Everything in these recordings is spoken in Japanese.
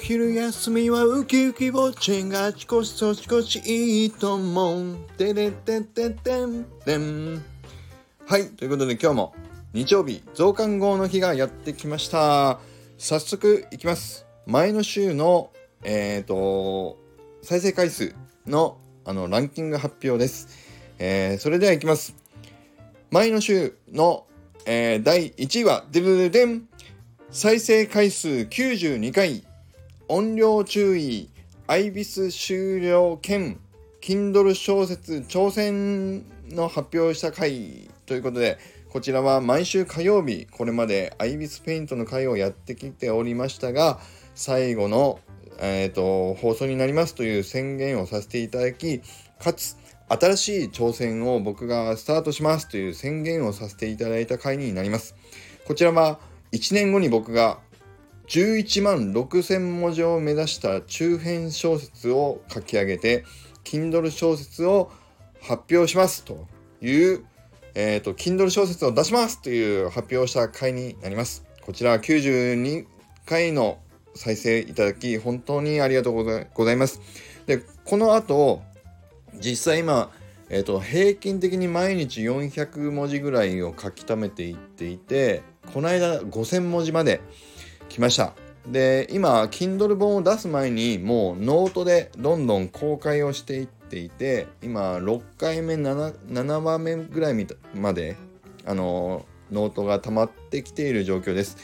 昼休みはウキウキウォッチンあちこちそちこちいいと思う。てれてててんてん。はい、ということで今日も日曜日増刊号の日がやってきました。早速いきます。前の週の、えっ、ー、と、再生回数のあのランキング発表です。えー、それではいきます。前の週の、えー、第1位は、デブデン再生回数92回音量注意アイビス終了兼 Kindle 小説挑戦の発表した回ということでこちらは毎週火曜日これまでアイビスペイントの回をやってきておりましたが最後の、えーと、放送になりますという宣言をさせていただきかつ新しい挑戦を僕がスタートしますという宣言をさせていただいた回になります。こちらは1年後に僕が11万6000文字を目指した中編小説を書き上げて Kindle 小説を発表しますという、えっ、ー、と Kindle 小説を出しますという発表した回になります。こちら92回の再生いただき本当にありがとうございます。でこの後実際今えーと、平均的に毎日400文字ぐらいを書き溜めていっていてこの間5000文字まで来ました。で今 Kindle 本を出す前にもうノートでどんどん公開をしていっていて今6回目 7, 7話目ぐらいまであのノートが溜まってきている状況です。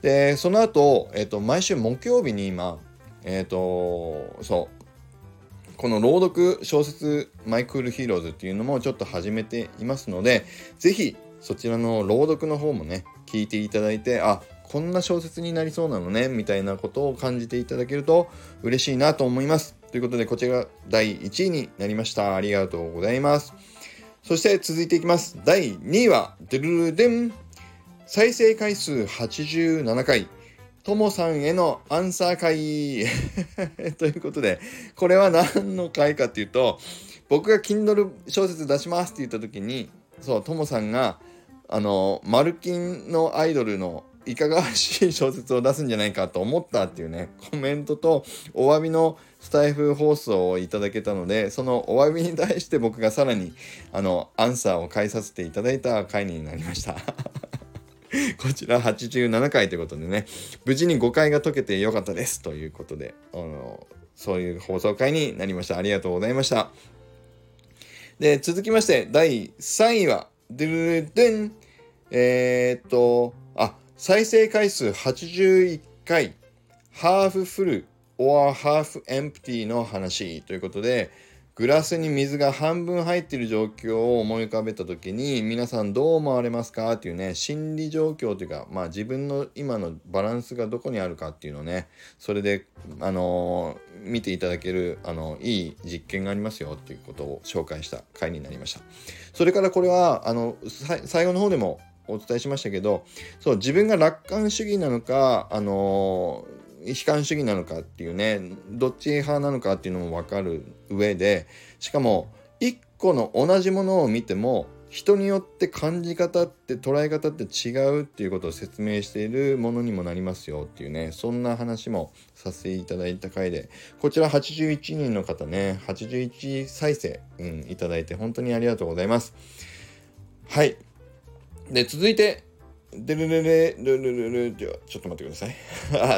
でその後、えーと、毎週木曜日に今えっ、とそうこの朗読小説「 My Cool Heroes」っていうのもちょっと始めていますので是非そちらの朗読の方もね聞いていただいてあこんな小説になりそうなのねみたいなことを感じていただけると嬉しいなと思います。ということでこちらが第1位になりました。ありがとうございます。そして続いていきます。第2位はデルルデン。再生回数87回。ともさんへのアンサー会。ということでこれは何の回かっていうと僕が Kindle 小説出しますって言った時にそうともさんがあのマルキンのアイドルのいかがわしい小説を出すんじゃないかと思ったっていうねコメントとお詫びのスタイフ放送をいただけたのでそのお詫びに対して僕がさらにあのアンサーを返させていただいた回になりました。こちら87回ということでね無事に誤解が解けてよかったですということであのそういう放送回になりました。ありがとうございました。で続きまして第3位はドゥルデン。えー、っと、あ、再生回数81回、ハーフフル or ハーフエンプティの話ということで、グラスに水が半分入っている状況を思い浮かべた時に皆さんどう思われますか？っていうね心理状況というかまあ自分の今のバランスがどこにあるかっていうのをねそれであのー、見ていただけるあのいい実験がありますよっていうことを紹介した回になりました。それからこれはあの最後の方でもお伝えしましたけどそう自分が楽観主義なのかあの悲観主義なのかっていうねどっち派なのかっていうのも分かる上でしかも1個の同じものを見ても人によって感じ方って捉え方って違うっていうことを説明しているものにもなりますよっていうねそんな話もさせていただいた回でこちら81人の方ね81再生、うん、いただいて本当にありがとうございます。はい。で続いてでるるるるるるでは、ちょっと待ってください。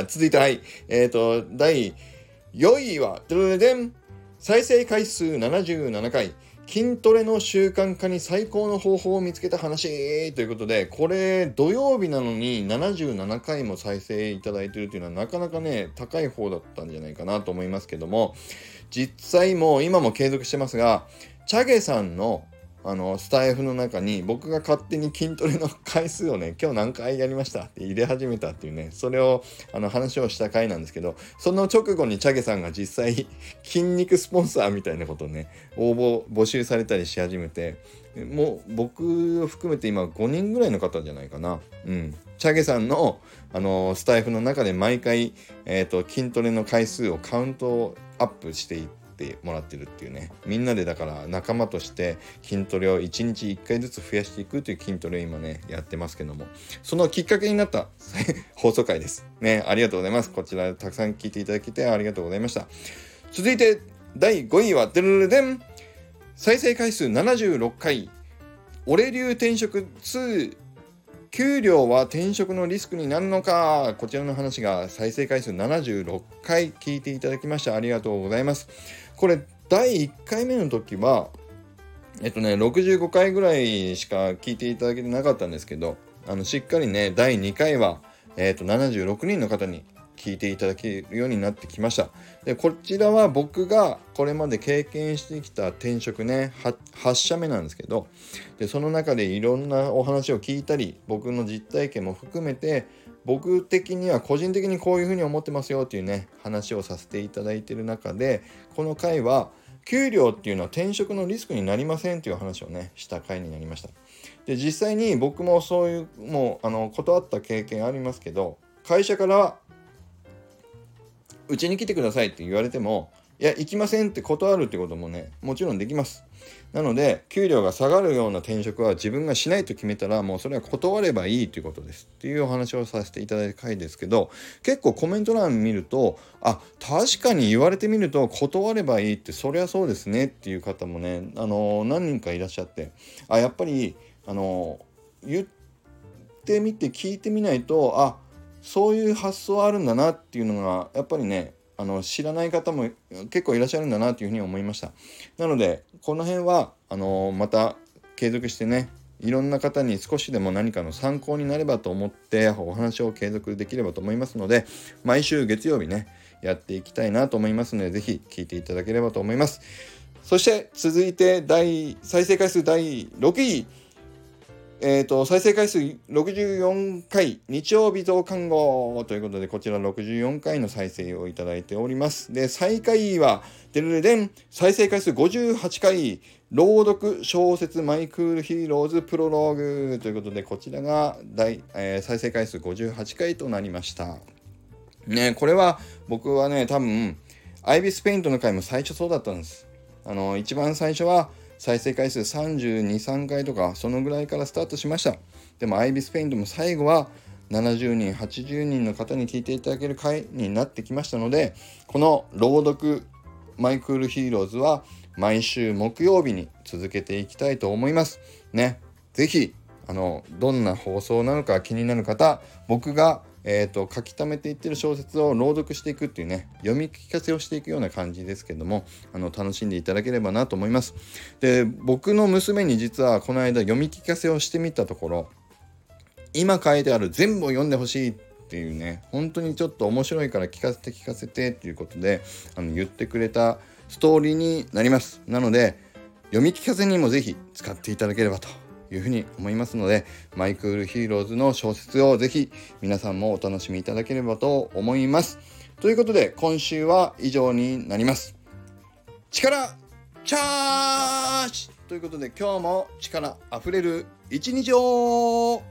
あ続いて、はい。えっ、ー、と、第4位は、でるるでん再生回数77回。筋トレの習慣化に最高の方法を見つけた話ということで、これ土曜日なのに77回も再生いただいてるというのはなかなかね、高い方だったんじゃないかなと思いますけども、実際もう今も継続してますが、チャゲさんのあのスタイフの中に僕が勝手に筋トレの回数をね 今日何回やりましたって入れ始めたっていうねそれをあの話をした回なんですけどその直後にチャゲさんが実際 筋肉スポンサーみたいなことをね応募募集されたりし始めてもう僕を含めて今5人ぐらいの方じゃないかな。うん。チャゲさんのあのスタイフの中で毎回、えーと、筋トレの回数をカウントアップしていってってもらってるっていうね。みんなでだから仲間として筋トレを1日1回ずつ増やしていくという筋トレを今ねやってますけども。そのきっかけになった 放送回です。ねありがとうございます。こちらたくさん聞いていただきてありがとうございました。続いて第5位はデルルデン再生回数76回。俺流転職2給料は転職のリスクになるのか？こちらの話が再生回数76回聞いていただきましてありがとうございます。これ第1回目の時はえっとね65回ぐらいしか聞いていただけてなかったんですけどあのしっかりね第2回はえっと76人の方に聞いていただけるようになってきました。でこちらは僕がこれまで経験してきた転職ね 8, 社目なんですけどでその中でいろんなお話を聞いたり僕の実体験も含めて僕的には個人的にこういうふうに思ってますよっていうね話をさせていただいてる中でこの回は給料っていうのは転職のリスクになりませんっていう話をねした回になりました。で実際に僕もそういうもうあの断った経験ありますけど会社からうちに来てくださいって言われてもいや行きませんって断るってこともねもちろんできます。なので給料が下がるような転職は自分がしないと決めたらもうそれは断ればいいということですっていうお話をさせていただいた回ですけど結構コメント欄見るとあ確かに言われてみると断ればいいってそりゃそうですねっていう方もねあの何人かいらっしゃってあやっぱりあの言ってみて聞いてみないとあそういう発想あるんだなっていうのがやっぱりねあの知らない方も結構いらっしゃるんだなというふうに思いました。なのでこの辺はあのまた継続してねいろんな方に少しでも何かの参考になればと思ってお話を継続できればと思いますので毎週月曜日ねやっていきたいなと思いますので是非聴いていただければと思います。そして続いて第再生回数第6位。えーと、再生回数64回日曜日増刊号ということでこちら64回の再生をいただいております。で最下位はデルデン再生回数58回朗読小説 My Cool Heroes プロローグということでこちらが大、えー、再生回数58回となりました。ねこれは僕はね多分アイビスペイントの回も最初そうだったんです。あの一番最初は再生回数32、3回とか、そのぐらいからスタートしました。でも、アイビスペイントも最後は70人、80人の方に聞いていただける回になってきましたので、この朗読 My Cool Heroes は毎週木曜日に続けていきたいと思います。ね。ぜひ、あの、どんな放送なのか気になる方、僕がえーと、書き溜めていってる小説を朗読していくっていうね読み聞かせをしていくような感じですけどもあの楽しんでいただければなと思います。で僕の娘に実はこの間読み聞かせをしてみたところ今書いてある全部を読んでほしいっていうね本当にちょっと面白いから聞かせて聞かせてっていうことであの言ってくれたストーリーになります。なので読み聞かせにも是非使っていただければというふうに思いますので My Cool Heroes の小説をぜひ皆さんもお楽しみいただければと思います。ということで今週は以上になります。力チャージということで今日も力あふれる一日を